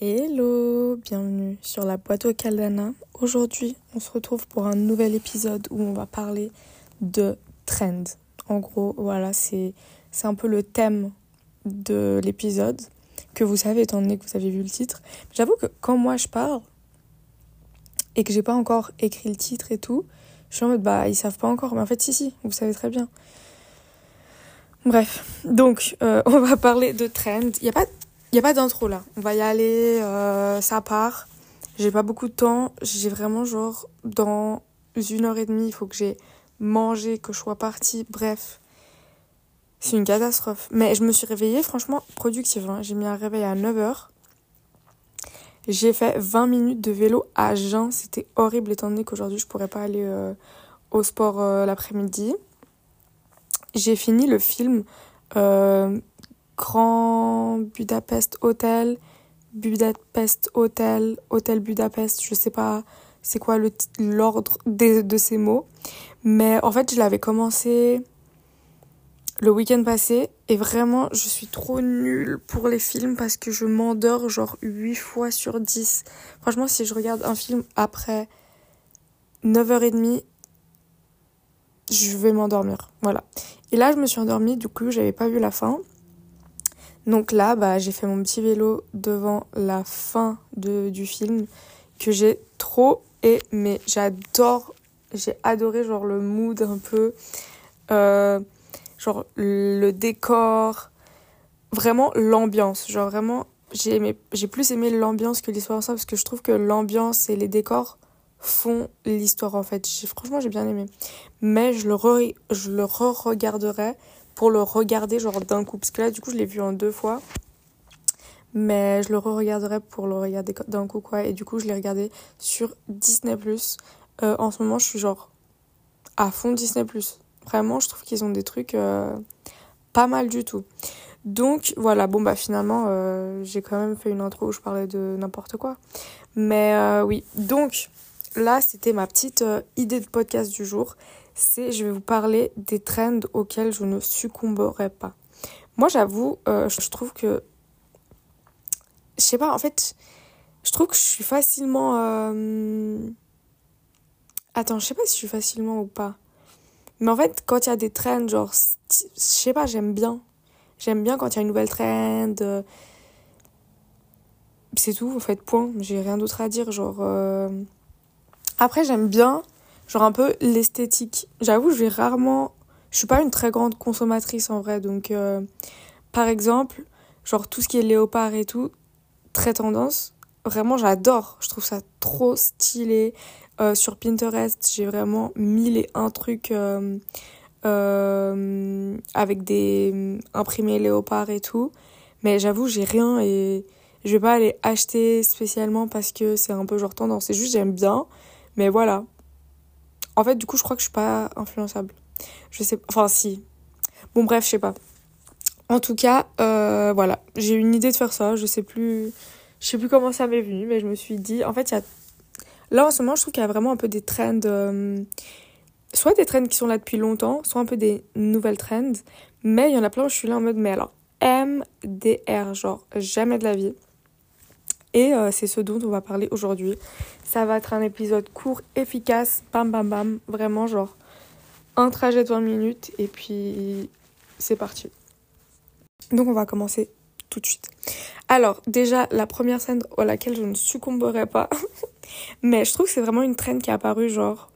Hello, bienvenue sur la boîte au Caldana. Aujourd'hui, on se retrouve pour un nouvel épisode où on va parler de trend. En gros, voilà, c'est c'est un peu le thème de l'épisode que vous savez étant donné que vous avez vu le titre. J'avoue que quand moi je parle et que j'ai pas encore écrit le titre et tout, je suis en mode bah ils savent pas encore, mais en fait si si, vous savez très bien. Bref, donc euh, on va parler de trend. Il y a pas n'y a pas d'intro là. On va y aller, euh, ça part. J'ai pas beaucoup de temps. J'ai vraiment genre dans une heure et demie, il faut que j'ai mangé, que je sois partie. Bref, c'est une catastrophe. Mais je me suis réveillée franchement productive. Hein. J'ai mis un réveil à 9h. J'ai fait 20 minutes de vélo à jeun. C'était horrible étant donné qu'aujourd'hui je pourrais pas aller euh, au sport euh, l'après-midi. J'ai fini le film euh, Grand Budapest Hotel, Budapest Hotel, Hôtel Budapest, je sais pas c'est quoi l'ordre de ces mots. Mais en fait, je l'avais commencé le week-end passé et vraiment, je suis trop nulle pour les films parce que je m'endors genre 8 fois sur 10. Franchement, si je regarde un film après 9h30, je vais m'endormir. Voilà. Et là, je me suis endormie, du coup, j'avais pas vu la fin. Donc là, bah, j'ai fait mon petit vélo devant la fin du film que j'ai trop aimé. J'adore, j'ai adoré genre le mood un peu, euh, genre le décor, vraiment l'ambiance. Genre vraiment, j'ai j'ai plus aimé l'ambiance que l'histoire en soi parce que je trouve que l'ambiance et les décors font l'histoire en fait. Franchement, j'ai bien aimé. Mais je le re, je le re-regarderai pour le regarder genre d'un coup. Parce que là, du coup, je l'ai vu en deux fois. Mais je le re-regarderai pour le regarder d'un coup, quoi. Et du coup, je l'ai regardé sur Disney+. Euh, en ce moment, je suis genre à fond Disney+. Vraiment, je trouve qu'ils ont des trucs euh, pas mal du tout. Donc voilà, bon bah finalement euh, j'ai quand même fait une intro où je parlais de n'importe quoi. Mais euh, oui, donc là c'était ma petite idée de podcast du jour c'est je vais vous parler des trends auxquels je ne succomberai pas. Moi, j'avoue, je trouve que. Je sais pas, en fait, je trouve que je suis facilement. Attends, je sais pas si je suis facilement ou pas. Mais en fait, quand il y a des trends, genre. Je sais pas, j'aime bien. J'aime bien quand il y a une nouvelle trend. Euh, c'est tout, en fait, point. J'ai rien d'autre à dire. Genre. Euh, après, j'aime bien genre un peu l'esthétique. J'avoue, je vais rarement. Je suis pas une très grande consommatrice en vrai, donc euh, par exemple, genre tout ce qui est léopard et tout, très tendance. Vraiment, j'adore. Je trouve ça trop stylé. Euh, sur Pinterest, j'ai vraiment mille et un trucs euh, euh, avec des imprimés léopard et tout. Mais j'avoue, j'ai rien et je vais pas aller acheter spécialement parce que c'est un peu genre tendance. C'est juste, j'aime bien. Mais voilà, en fait, du coup, je crois que je suis pas influençable. Je sais Enfin, si. Bon, bref, je sais pas. En tout cas, voilà. J'ai une idée de faire ça. Je sais plus. Je sais plus comment ça m'est venu, mais je me suis dit. En fait, il y a. Là, en ce moment, je trouve qu'il y a vraiment un peu des trends. Euh, soit des trends qui sont là depuis longtemps, soit un peu des nouvelles trends. Mais il y en a plein où je suis là en mode. Mais alors, MDR, genre, jamais de la vie. Et euh, c'est ce dont on va parler aujourd'hui. Ça va être un épisode court, efficace, bam bam bam, vraiment genre un trajet de 20 minutes et puis c'est parti. Donc on va commencer tout de suite. Alors déjà la première scène à laquelle je ne succomberai pas, mais je trouve que c'est vraiment une traîne qui est apparue genre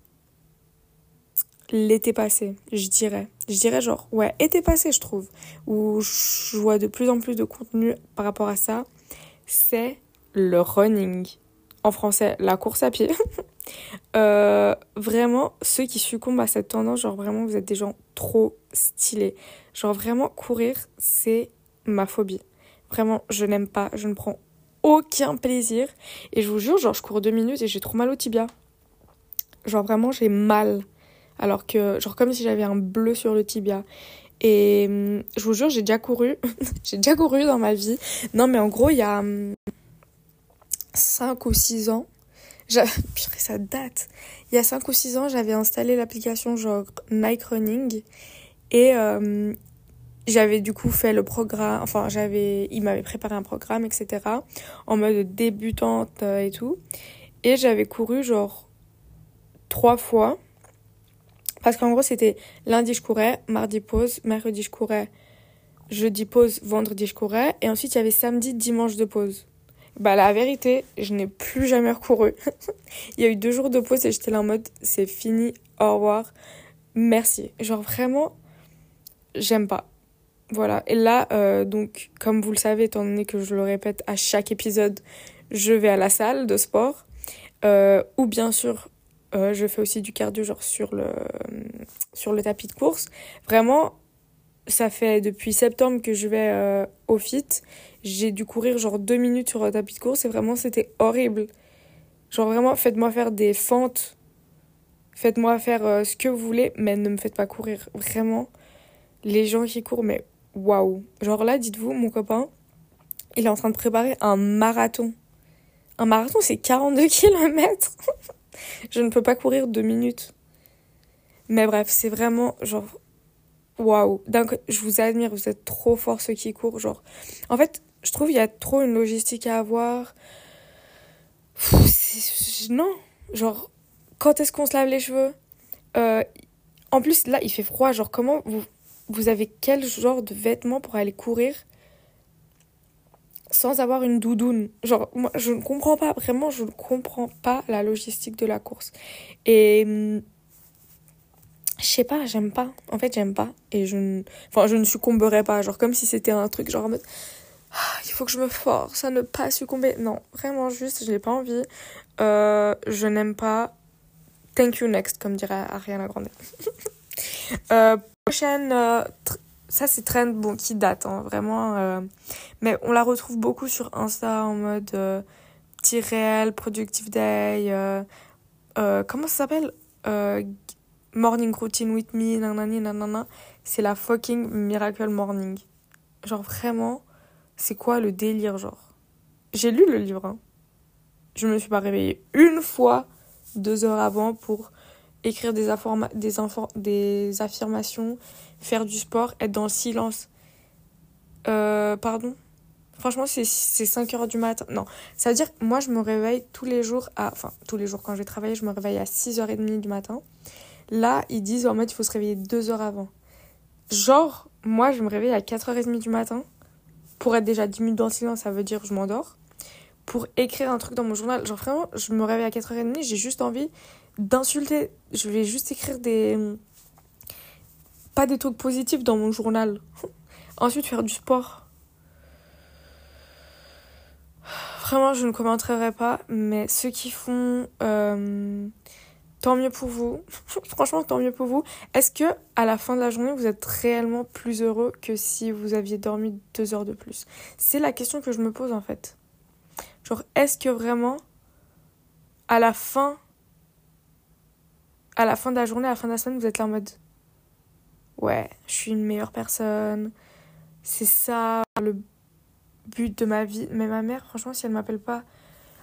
l'été passé, je dirais. Je dirais genre ouais été passé je trouve, où je vois de plus en plus de contenu par rapport à ça. C'est le running. En français, la course à pied. euh, vraiment, ceux qui succombent à cette tendance, genre vraiment, vous êtes des gens trop stylés. Genre vraiment, courir, c'est ma phobie. Vraiment, je n'aime pas, je ne prends aucun plaisir. Et je vous jure, genre, je cours deux minutes et j'ai trop mal au tibia. Genre vraiment, j'ai mal. Alors que, genre, comme si j'avais un bleu sur le tibia. Et hum, je vous jure, j'ai déjà couru. j'ai déjà couru dans ma vie. Non, mais en gros, il y a hum, 5 ou 6 ans, ça date. Il y a 5 ou 6 ans, j'avais installé l'application genre Nike Running et euh, j'avais du coup fait le programme, enfin j'avais, il m'avait préparé un programme, etc. en mode débutante euh, et tout. Et j'avais couru genre trois fois. Parce qu'en gros, c'était lundi je courais, mardi pause, mercredi je courais, jeudi pause, vendredi je courais. Et ensuite, il y avait samedi, dimanche de pause. Bah, la vérité, je n'ai plus jamais recouru. il y a eu deux jours de pause et j'étais là en mode, c'est fini, au revoir, merci. Genre vraiment, j'aime pas. Voilà. Et là, euh, donc, comme vous le savez, étant donné que je le répète à chaque épisode, je vais à la salle de sport. Euh, ou bien sûr, euh, je fais aussi du cardio, genre sur le, sur le tapis de course. Vraiment, ça fait depuis septembre que je vais au fit. J'ai dû courir genre deux minutes sur le tapis de course et vraiment, c'était horrible. Genre vraiment, faites-moi faire des fentes. Faites-moi faire ce que vous voulez, mais ne me faites pas courir. Vraiment, les gens qui courent, mais waouh. Genre là, dites-vous, mon copain, il est en train de préparer un marathon. Un marathon, c'est 42 km. je ne peux pas courir deux minutes. Mais bref, c'est vraiment genre waouh. Donc je vous admire, vous êtes trop fort ceux qui courent genre. En fait, je trouve il y a trop une logistique à avoir. non, genre quand est-ce qu'on se lave les cheveux? Euh, En plus là, il fait froid, genre comment vous vous avez quel genre de vêtements pour aller courir sans avoir une doudoune? Genre, moi, je ne comprends pas, vraiment, je ne comprends pas la logistique de la course. Et. Hum, je sais pas, j'aime pas. En fait, j'aime pas. Et je ne. Enfin, je ne succomberais pas. Genre, comme si c'était un truc, genre ah, il faut que je me force à ne pas succomber. Non, vraiment, juste, je n'ai pas envie. Euh, je n'aime pas. Thank you next, comme dirait Ariana Grande. euh, prochaine, euh, ça c'est trend bon, qui date, hein, vraiment. Euh, mais on la retrouve beaucoup sur Insta en mode euh, petit réel, productive day. comment ça s'appelle Morning routine with me, nanani, nanana. C'est la fucking miracle morning. Genre vraiment, c'est quoi le délire, genre? J'ai lu le livre, hein. Je me suis pas réveillée une fois deux heures avant pour écrire des, des, des affirmations, faire du sport, être dans le silence. Euh, pardon? Franchement, c'est 5 heures du matin. Non, ça veut dire moi, je me réveille tous les jours à. Enfin, tous les jours quand je vais travailler, je me réveille à 6h30 du matin. Là, ils disent en mode il faut se réveiller 2 heures avant. Genre, moi, je me réveille à 4h30 du matin. Pour être déjà 10 minutes dans le silence, ça veut dire je m'endors. Pour écrire un truc dans mon journal, genre vraiment, je me réveille à 4h30, j'ai juste envie d'insulter. Je vais juste écrire des. Pas des trucs positifs dans mon journal. Ensuite, faire du sport. Vraiment, je ne commenterai pas, mais ceux qui font. Euh, tant mieux pour vous. Franchement, tant mieux pour vous. Est-ce que à la fin de la journée, vous êtes réellement plus heureux que si vous aviez dormi deux heures de plus? C'est la question que je me pose en fait. Genre, est-ce que vraiment, à la fin à la fin de la journée, à la fin de la semaine, vous êtes là en mode ouais, je suis une meilleure personne. C'est ça le but de ma vie. Mais ma mère, franchement, si elle m'appelle pas.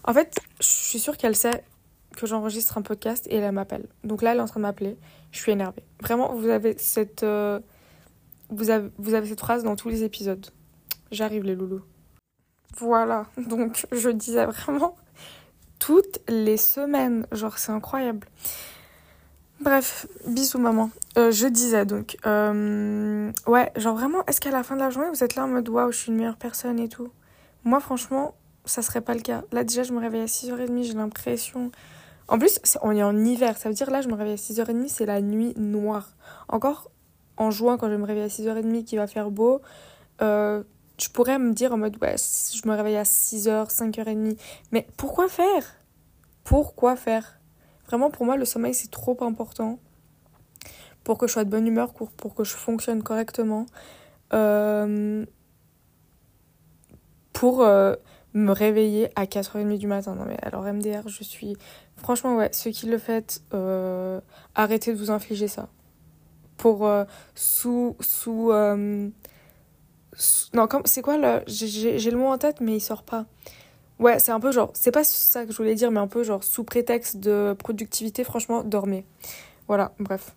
En fait, je suis sûre qu'elle sait que j'enregistre un podcast et elle m'appelle. Donc là, elle est en train de m'appeler. Je suis énervée. Vraiment, vous avez cette. Euh, vous, avez, vous avez cette phrase dans tous les épisodes. J'arrive, les loulous. Voilà. Donc, je disais vraiment toutes les semaines. Genre, c'est incroyable. Bref, bisous maman. Euh, je disais donc, euh, ouais, genre vraiment, est-ce qu'à la fin de la journée, vous êtes là en mode waouh, je suis une meilleure personne et tout? Moi, franchement, ça serait pas le cas. Là, déjà, je me réveille à 6h30, j'ai l'impression. En plus, on est en hiver, ça veut dire là, je me réveille à 6h30, c'est la nuit noire. Encore en juin, quand je me réveille à 6h30, qu'il va faire beau, euh, je pourrais me dire en mode ouais, je me réveille à 6h, 5h30. Mais pourquoi faire? Pourquoi faire? Vraiment, pour moi, le sommeil, c'est trop important pour que je sois de bonne humeur, pour, que je fonctionne correctement. Euh, pour euh, me réveiller à 4h30 du matin. Non mais alors MDR, je suis... Franchement, ouais, ceux qui le faites, euh, arrêtez de vous infliger ça. Pour sous... sous, Non, c'est quoi le... J'ai le mot en tête, mais il sort pas. Ouais, c'est un peu genre, c'est pas ça que je voulais dire, mais un peu genre sous prétexte de productivité, franchement, dormez. Voilà, bref.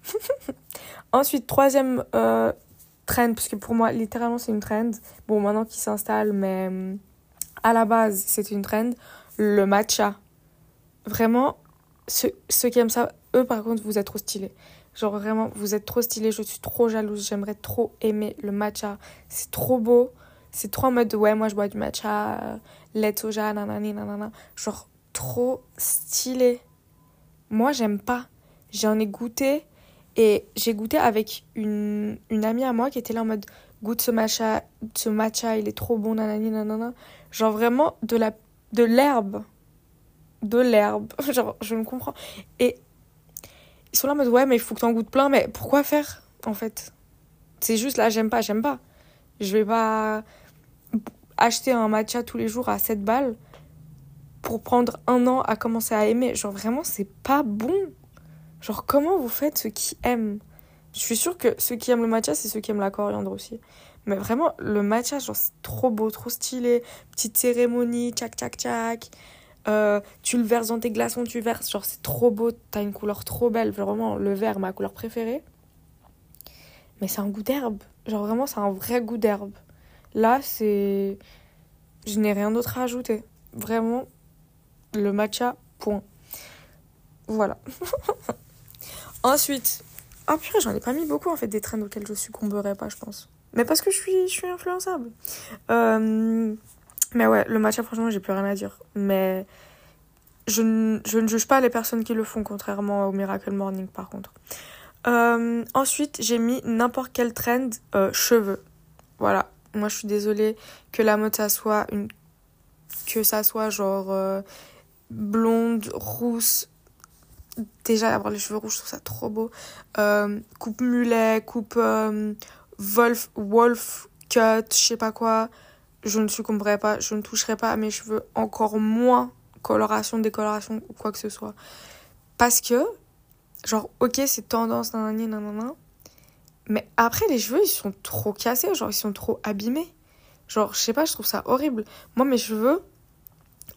Ensuite, troisième euh, trend, parce que pour moi, littéralement, c'est une trend. Bon, maintenant qui s'installe, mais à la base, c'est une trend. Le matcha. Vraiment, ceux, ceux qui aiment ça, eux, par contre, vous êtes trop stylés. Genre, vraiment, vous êtes trop stylés. Je suis trop jalouse. J'aimerais trop aimer le matcha. C'est trop beau. C'est trop en mode, ouais, moi, je bois du matcha, euh, lait soja, nanani, nanana. Genre, trop stylé. Moi, j'aime pas. J'en ai goûté et j'ai goûté avec une, une amie à moi qui était là en mode goûte ce matcha, ce matcha, il est trop bon, nanani, nanana. Genre vraiment de la de l'herbe. De l'herbe. Genre, je me comprends. Et ils sont là en mode ouais, mais il faut que t'en goûtes plein, mais pourquoi faire en fait? C'est juste là, j'aime pas, j'aime pas. Je vais pas acheter un matcha tous les jours à 7 balles pour prendre un an à commencer à aimer. Genre vraiment, c'est pas bon. Genre, comment vous faites ceux qui aiment? Je suis sûre que ceux qui aiment le matcha, c'est ceux qui aiment la coriandre aussi. Mais vraiment, le matcha, genre, c'est trop beau, trop stylé. Petite cérémonie, tchac, tchac, tchac. Euh, tu le verses dans tes glaçons, tu verses. Genre, c'est trop beau. T'as une couleur trop belle. Vraiment, le vert, ma couleur préférée. Mais c'est un goût d'herbe. Genre, vraiment, c'est un vrai goût d'herbe. Là, c'est. Je n'ai rien d'autre à ajouter. Vraiment, le matcha, point. Voilà. Ensuite, oh purée, j'en ai pas mis beaucoup en fait des trends auxquels je succomberais pas, je pense. Mais parce que je suis, je suis influençable. Euh, mais ouais, le matcha, franchement, j'ai plus rien à dire. Mais je, ne, je ne juge pas les personnes qui le font, contrairement au Miracle Morning par contre. Euh, ensuite, j'ai mis n'importe quel trend euh, cheveux. Voilà. Moi, je suis désolée que la mode, ça soit une. Que ça soit genre blonde, rousse, déjà avoir les cheveux rouges, je trouve ça trop beau. Euh, coupe mulet, coupe euh, wolf, wolf cut, je sais pas quoi. Je ne succomberai pas, je ne toucherai pas à mes cheveux, encore moins coloration, décoloration ou quoi que ce soit. Parce que, genre, ok, c'est tendance, nanani, nanana. Mais après, les cheveux, ils sont trop cassés, genre, ils sont trop abîmés. Genre, je sais pas, je trouve ça horrible. Moi, mes cheveux,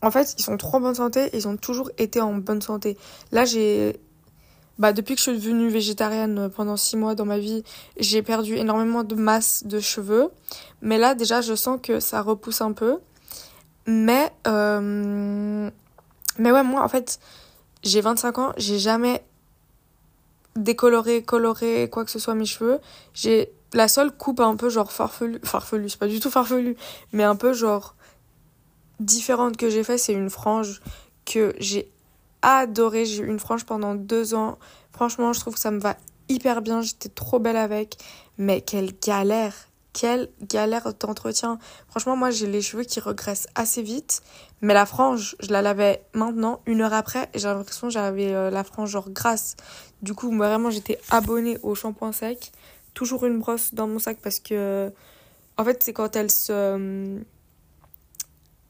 en fait, ils sont trop en bonne santé ils ont toujours été en bonne santé. Là, j'ai. Bah, depuis que je suis devenue végétarienne pendant six mois dans ma vie, j'ai perdu énormément de masse de cheveux. Mais là, déjà, je sens que ça repousse un peu. Mais. Euh... Mais ouais, moi, en fait, j'ai 25 ans, j'ai jamais décoloré, coloré, quoi que ce soit mes cheveux. J'ai la seule coupe un peu genre farfelu, farfelu, c'est pas du tout farfelu, mais un peu genre différente que j'ai fait, c'est une frange que j'ai adorée. J'ai eu une frange pendant deux ans. Franchement, je trouve que ça me va hyper bien. J'étais trop belle avec. Mais quelle galère! Quelle galère d'entretien. Franchement, moi, j'ai les cheveux qui regressent assez vite. Mais la frange, je la lavais maintenant, une heure après. Et j'ai l'impression que j'avais euh, la frange genre grasse. Du coup, vraiment, j'étais abonnée au shampoing sec. Toujours une brosse dans mon sac parce que... En fait, c'est quand elle se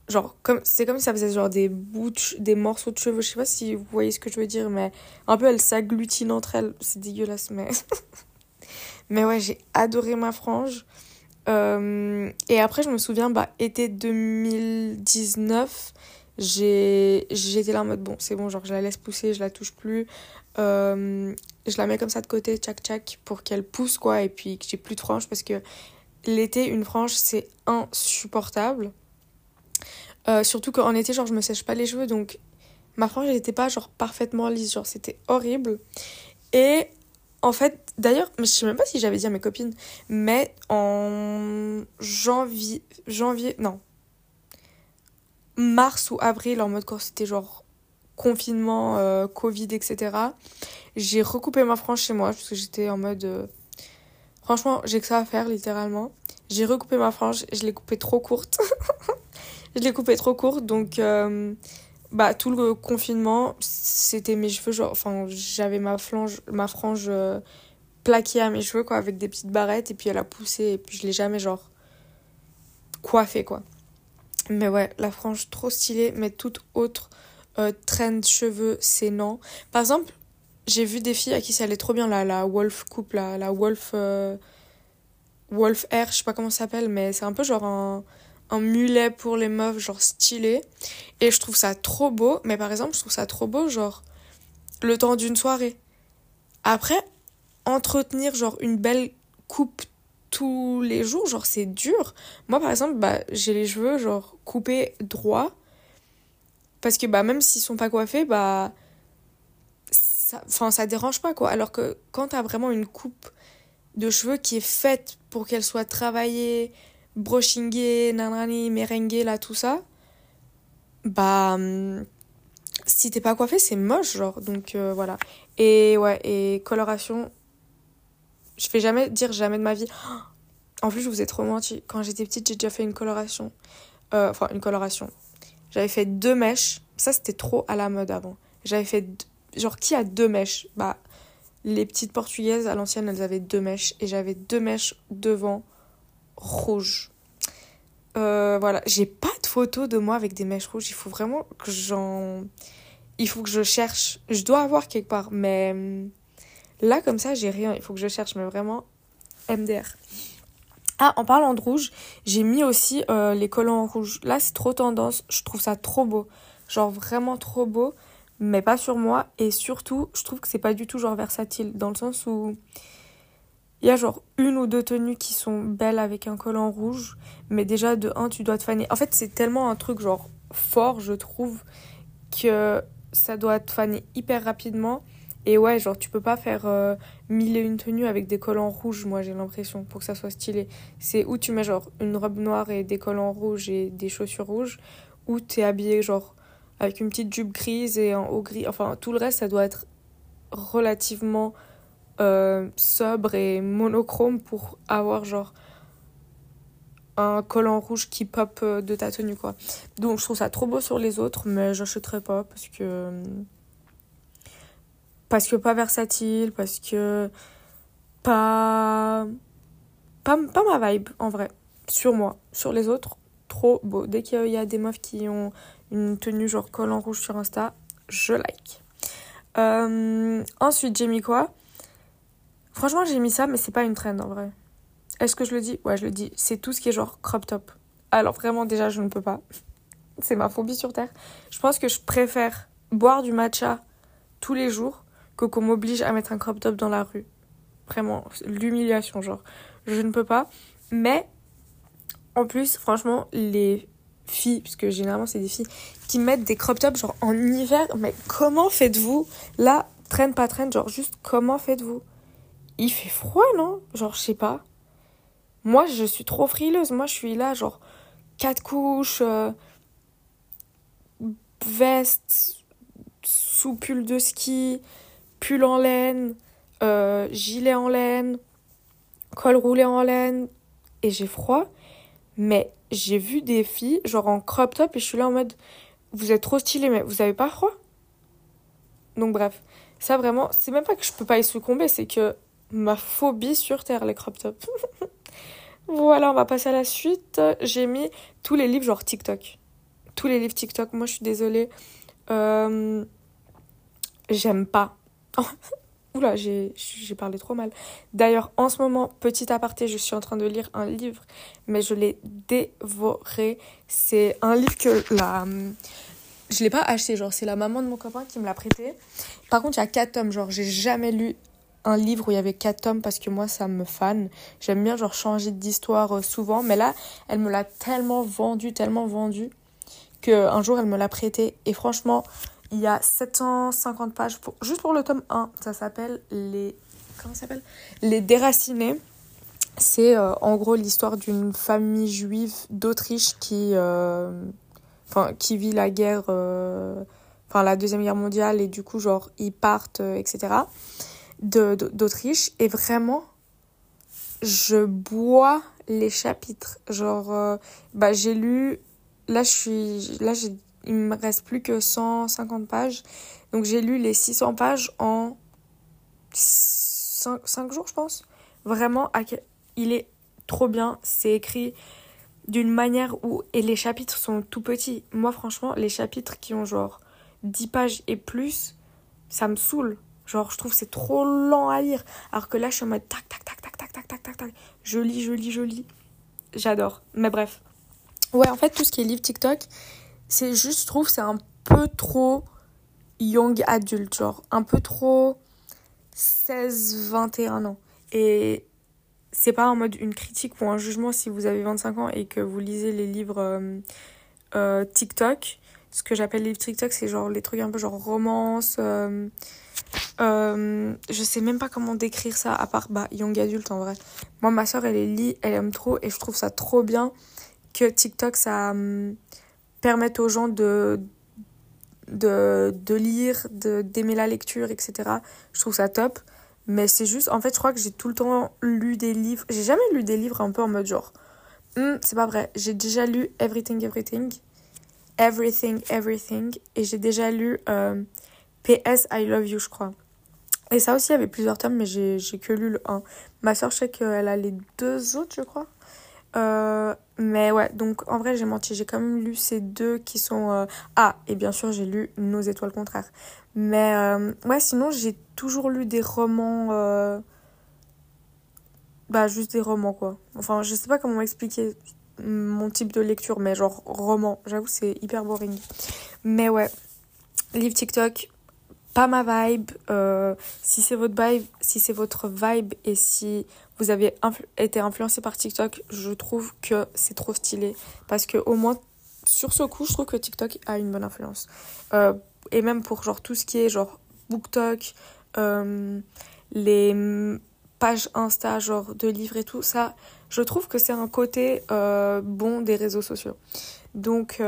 genre comme c'est comme si ça faisait genre des bouts des morceaux de cheveux. Je sais pas si vous voyez ce que je veux dire mais un peu elles s'agglutinent entre elles. C'est dégueulasse mais mais ouais j'ai adoré ma frange. Euh, et après je me souviens bah été 2019 j'ai j'étais là en mode bon c'est bon genre je la laisse pousser je la touche plus euh, je la mets comme ça de côté tchac tchac pour qu'elle pousse quoi et puis que j'ai plus de frange parce que l'été une frange c'est insupportable euh, surtout qu'en été, genre, je me sèche pas les cheveux, donc ma frange, elle était pas, genre, parfaitement lisse, genre, c'était horrible. Et en fait, d'ailleurs, je sais même pas si j'avais dit à mes copines, mais en janvier, janvier, non, mars ou avril, en mode quand c'était genre confinement, euh, Covid, etc., j'ai recoupé ma frange chez moi, parce que j'étais en mode. Euh, franchement, j'ai que ça à faire, littéralement. J'ai recoupé ma frange, je l'ai coupée trop courte. je l'ai coupé trop court, donc euh, bah, tout le confinement, c'était mes cheveux, genre, enfin, j'avais ma, frange plaquée à mes cheveux, quoi, avec des petites barrettes, et puis elle a poussé, et puis je l'ai jamais, genre, coiffée, quoi. Mais ouais, la frange trop stylée, mais toute autre euh, trend cheveux, c'est non. Par exemple, j'ai vu des filles à qui ça allait trop bien, là, la Wolf Coupe, la Wolf. Wolf Air, je sais pas comment ça s'appelle, mais c'est un peu genre un un mulet pour les meufs, genre stylé. Et je trouve ça trop beau. Mais par exemple, je trouve ça trop beau, genre, le temps d'une soirée. Après, entretenir, genre, une belle coupe tous les jours, genre, c'est dur. Moi, par exemple, bah, j'ai les cheveux, genre, coupés droit. Parce que, bah, même s'ils sont pas coiffés, bah, ça, ça dérange pas, quoi. Alors que quand t'as vraiment une coupe de cheveux qui est faite pour qu'elle soit travaillée, brushingée, nanani, merengue, là, tout ça, bah, hum, si t'es pas coiffé, c'est moche, genre. Donc, euh, voilà. Et ouais, et coloration, je vais jamais dire jamais de ma vie. En plus, je vous ai trop menti. Quand j'étais petite, j'ai déjà fait une coloration. Euh, enfin, une coloration. J'avais fait deux mèches. Ça, c'était trop à la mode avant. J'avais fait. Genre, qui a deux mèches? Bah, les petites portugaises à l'ancienne, elles avaient deux mèches. Et j'avais deux mèches devant rouges. Euh, voilà, j'ai pas de photo de moi avec des mèches rouges. Il faut vraiment que j'en. Il faut que je cherche. Je dois avoir quelque part, mais hum, là, comme ça, j'ai rien. Il faut que je cherche, mais vraiment MDR. Ah, en parlant de rouge, j'ai mis aussi euh, les collants rouges. Là, c'est trop tendance. Je trouve ça trop beau. Genre vraiment trop beau, mais pas sur moi. Et surtout, je trouve que c'est pas du tout genre versatile. Dans le sens où il y a genre une ou deux tenues qui sont belles avec un collant rouge. Mais déjà, de un, tu dois te faner. En fait, c'est tellement un truc genre fort, je trouve, que ça doit te faner hyper rapidement. Et ouais, genre, tu peux pas faire euh, mille et une tenues avec des collants rouges, moi j'ai l'impression, pour que ça soit stylé. C'est où tu mets genre une robe noire et des collants rouges et des chaussures rouges, ou t'es habillé genre avec une petite jupe grise et un haut gris. Enfin, tout le reste, ça doit être relativement euh, sobre et monochrome pour avoir genre un collant rouge qui pop euh, de ta tenue, quoi. Donc, je trouve ça trop beau sur les autres, mais j'achèterai pas parce que parce que pas versatile, parce que pas... pas ma vibe en vrai sur moi, sur les autres trop beau. Dès qu'il y a des meufs qui ont une tenue genre collant rouge sur Insta, je like. Euh, ensuite, j'ai mis quoi? Franchement, j'ai mis ça, mais c'est pas une trend en vrai. Est-ce que je le dis? Ouais, je le dis. C'est tout ce qui est genre crop top. Alors vraiment, déjà, je ne peux pas. C'est ma phobie sur Terre. Je pense que je préfère boire du matcha tous les jours que qu'on m'oblige à mettre un crop top dans la rue. Vraiment, l'humiliation, genre. Je ne peux pas. Mais, en plus, franchement, les filles, puisque généralement c'est des filles, qui mettent des crop tops genre en hiver, mais comment faites-vous? Là, traîne pas traîne, genre juste comment faites-vous? Il fait froid, non? Genre, je sais pas. Moi, je suis trop frileuse. Moi, je suis là, genre, quatre couches, euh, veste, sous pull de ski, pull en laine, euh, gilet en laine, col roulé en laine, et j'ai froid. Mais j'ai vu des filles, genre en crop top, et je suis là en mode, vous êtes trop stylé, mais vous avez pas froid? Donc bref, ça vraiment, c'est même pas que je peux pas y succomber, c'est que ma phobie sur Terre, les crop tops. voilà, on va passer à la suite. J'ai mis tous les livres genre TikTok. Tous les livres TikTok, moi je suis désolée. Euh, j'aime pas. Oula, j'ai parlé trop mal. D'ailleurs, en ce moment, petit aparté, je suis en train de lire un livre, mais je l'ai dévoré. C'est un livre que la... Je l'ai pas acheté, genre, c'est la maman de mon copain qui me l'a prêté. Par contre, il y a quatre tomes, genre, j'ai jamais lu un livre où il y avait quatre tomes parce que moi, ça me fan. J'aime bien, genre, changer d'histoire euh, souvent, mais là, elle me l'a tellement vendu, tellement vendu, qu'un jour, elle me l'a prêté. Et franchement, il y a 750 pages, juste pour le tome 1. Ça s'appelle Les. Comment s'appelle? Les Déracinés. C'est euh, en gros l'histoire d'une famille juive d'Autriche qui, euh, qui vit la guerre, euh, enfin la Deuxième Guerre mondiale, et du coup, genre, ils partent, etc. d'Autriche. Et vraiment, je bois les chapitres. Genre, bah, j'ai lu. Là, je suis. Là, j'ai il me reste plus que 150 pages. Donc j'ai lu les 600 pages en 5, jours, je pense. Vraiment, il est trop bien. C'est écrit d'une manière où... Et les chapitres sont tout petits. Moi, franchement, les chapitres qui ont genre 10 pages et plus, ça me saoule. Genre, je trouve c'est trop lent à lire. Alors que là, je suis en mode tac, tac, tac, tac, tac, tac, tac, tac. Je lis, je lis, je lis. J'adore. Mais bref. Ouais, en fait, tout ce qui est livre TikTok, c'est juste, je trouve, c'est un peu trop young adulte, genre un peu trop 16-21 ans. Et c'est pas en mode une critique ou un jugement si vous avez 25 ans et que vous lisez les livres euh, euh, TikTok. Ce que j'appelle livres TikTok, c'est genre les trucs un peu genre romance. Euh, je sais même pas comment décrire ça à part bah, young adulte en vrai. Moi, ma soeur, elle les lit, elle aime trop et je trouve ça trop bien que TikTok, ça hum, permette aux gens de, de, de lire, d'aimer la lecture, etc. Je trouve ça top. Mais c'est juste, en fait, je crois que j'ai tout le temps lu des livres. J'ai jamais lu des livres un peu en mode genre. Hmm, c'est pas vrai. J'ai déjà lu Everything, Everything. Everything, Everything. Et j'ai déjà lu euh, PS I Love You, je crois. Et ça aussi, il y avait plusieurs tomes, mais j'ai que lu le 1. Ma soeur, je sais qu'elle a les deux autres, je crois. Euh, mais ouais, donc en vrai, j'ai menti. J'ai quand même lu ces deux qui sont. Euh, ah, et bien sûr, j'ai lu Nos étoiles contraires. Mais euh, ouais, sinon, j'ai toujours lu des romans. Bah, juste des romans, quoi. Enfin, je sais pas comment expliquer mon type de lecture, mais genre roman. J'avoue, c'est hyper boring. Mais ouais, livre TikTok, pas ma vibe. si c'est votre vibe, si c'est votre vibe et si vous avez été influencé par TikTok, je trouve que c'est trop stylé. Parce que au moins, sur ce coup, je trouve que TikTok a une bonne influence. Euh, et même pour genre tout ce qui est genre BookTok, euh, les pages Insta, genre de livres et tout, ça, je trouve que c'est un côté euh, bon des réseaux sociaux. Donc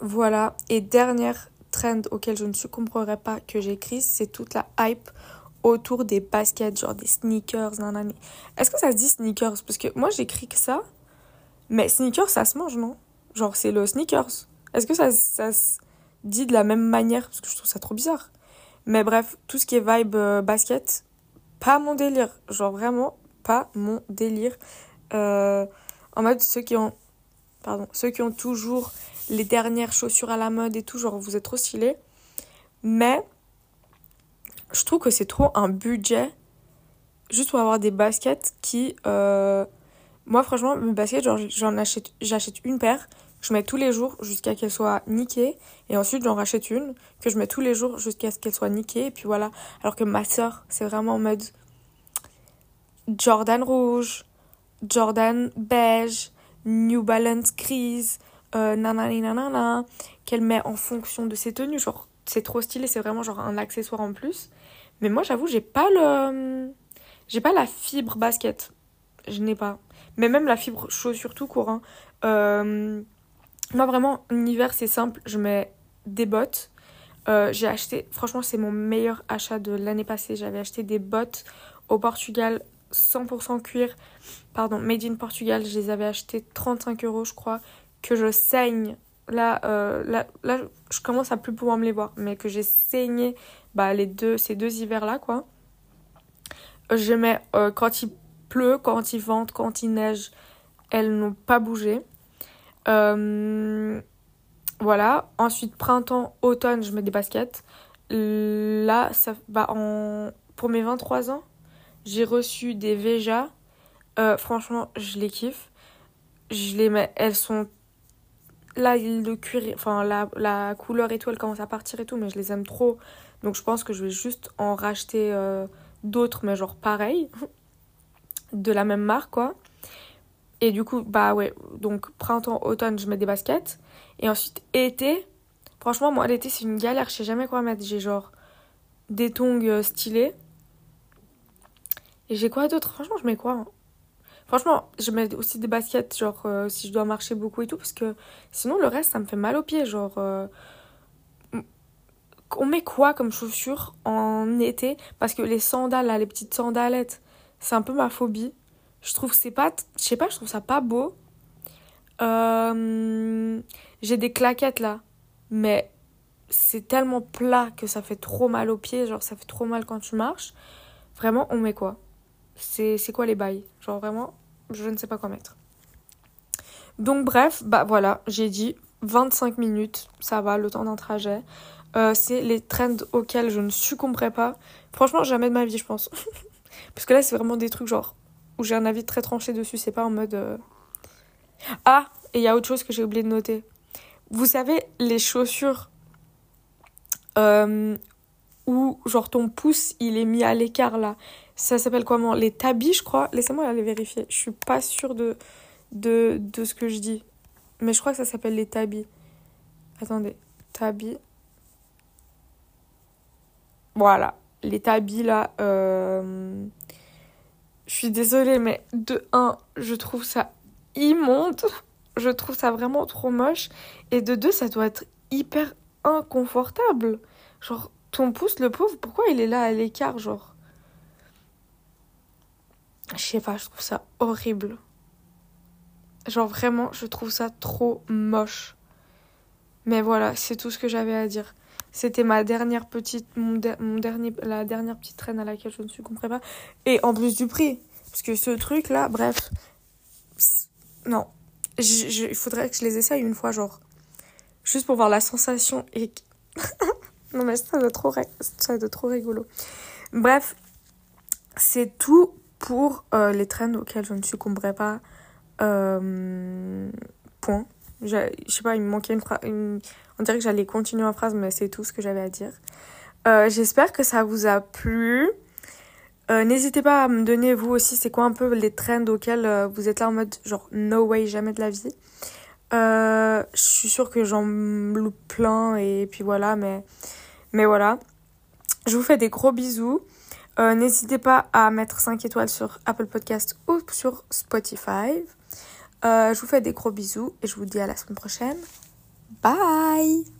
voilà. Et dernière trend auquel je ne succomberai pas que j'ai écrit, c'est toute la hype autour des baskets, genre des sneakers, nanani. Est-ce que ça se dit sneakers? Parce que moi j'écris que ça, mais sneakers ça se mange, non? Genre c'est le sneakers. Est-ce que ça, ça se dit de la même manière? Parce que je trouve ça trop bizarre. Mais bref, tout ce qui est vibe euh, basket, pas mon délire. Genre vraiment pas mon délire. Euh, en mode ceux qui ont. Pardon, ceux qui ont toujours les dernières chaussures à la mode et tout, genre vous êtes trop stylés. Mais je trouve que c'est trop un budget juste pour avoir des baskets qui euh, moi franchement mes baskets j'en achète j'achète une paire je mets tous les jours jusqu'à qu'elle soit niquée et ensuite j'en rachète une que je mets tous les jours jusqu'à ce qu'elle soit niquée et puis voilà alors que ma soeur c'est vraiment en mode Jordan rouge Jordan beige New Balance grise euh, nanana nanana qu'elle met en fonction de ses tenues genre c'est trop stylé c'est vraiment genre un accessoire en plus mais moi, j'avoue, j'ai pas le. J'ai pas la fibre basket. Je n'ai pas. Mais même la fibre chaussure tout court. Hein. Euh, moi, vraiment, l'hiver, c'est simple. Je mets des bottes. Euh, j'ai acheté, franchement, c'est mon meilleur achat de l'année passée. J'avais acheté des bottes au Portugal 100% cuir. Pardon, made in Portugal. Je les avais achetées 35 euros, je crois. Que je saigne. Là, euh, là, là, je commence à plus pouvoir me les voir. Mais que j'ai saigné bah, les deux, ces deux hivers-là, quoi. Je mets euh, quand il pleut, quand il vente, quand il neige, elles n'ont pas bougé. Euh, voilà. Ensuite, printemps, automne, je mets des baskets. Là, ça, bah, en, pour mes 23 ans, j'ai reçu des Veja. Euh, franchement, je les kiffe. Je les mets, elles sont là le cuir enfin la, la couleur et tout elle commence à partir et tout mais je les aime trop donc je pense que je vais juste en racheter euh, d'autres, mais genre pareil, de la même marque quoi. Et du coup, bah ouais, donc printemps, automne, je mets des baskets. Et ensuite, été, franchement, moi l'été c'est une galère, je sais jamais quoi mettre. J'ai genre des tongs euh, stylés. Et j'ai quoi d'autre? Franchement, je mets quoi hein? Franchement, je mets aussi des baskets, genre euh, si je dois marcher beaucoup et tout, parce que sinon le reste ça me fait mal aux pieds. Genre, on met quoi comme chaussures en été? Parce que les sandales, là, les petites sandalettes, c'est un peu ma phobie. Je trouve c'est pas. Je sais pas, je trouve ça pas beau. Euh, j'ai des claquettes là. Mais c'est tellement plat que ça fait trop mal aux pieds. Genre, ça fait trop mal quand tu marches. Vraiment, on met quoi? C'est quoi les bails? Genre, vraiment, je ne sais pas quoi mettre. Donc, bref, bah voilà, j'ai dit 25 minutes. Ça va, le temps d'un trajet. Euh, c'est les trends auxquels je ne succomberai pas. Franchement, jamais de ma vie, je pense. Parce que là, c'est vraiment des trucs genre où j'ai un avis très tranché dessus. C'est pas en mode. Euh, ah Et il y a autre chose que j'ai oublié de noter. Vous savez, les chaussures euh, où, genre, ton pouce, il est mis à l'écart, là. Ça s'appelle comment? Les tabis, je crois. Laissez-moi aller vérifier. Je suis pas sûre de, de, de ce que je dis. Mais je crois que ça s'appelle les tabis. Attendez. Tabis. Voilà. Les tabis, là. Euh... Je suis désolée, mais de 1, je trouve ça immonde. Je trouve ça vraiment trop moche. Et de 2, ça doit être hyper inconfortable. Genre, ton pouce, le pauvre, pourquoi il est là à l'écart, genre? Je sais pas, je trouve ça horrible. Genre vraiment, je trouve ça trop moche. Mais voilà, c'est tout ce que j'avais à dire. C'était ma dernière petite, la dernière petite traîne à laquelle je ne succomberai pas. Et en plus du prix. Parce que ce truc là, bref. Non. il faudrait que je les essaye une fois, genre. Juste pour voir la sensation et. Non mais ça de trop, ça de trop rigolo. Bref, c'est tout pour euh, les traînes auxquelles je ne succomberai pas. Euh, point. Je sais pas, il me manquait une phrase. On dirait que j'allais continuer ma phrase, mais c'est tout ce que j'avais à dire. Euh, j'espère que ça vous a plu. N'hésitez pas à me donner, vous aussi, c'est quoi un peu les trends auxquels vous êtes là en mode genre no way, jamais de la vie. Je suis sûre que j'en loupe plein et puis voilà, mais, voilà. Je vous fais des gros bisous. N'hésitez pas à mettre 5 étoiles sur Apple Podcast ou sur Spotify. Euh, je vous fais des gros bisous et je vous dis à la semaine prochaine. Bye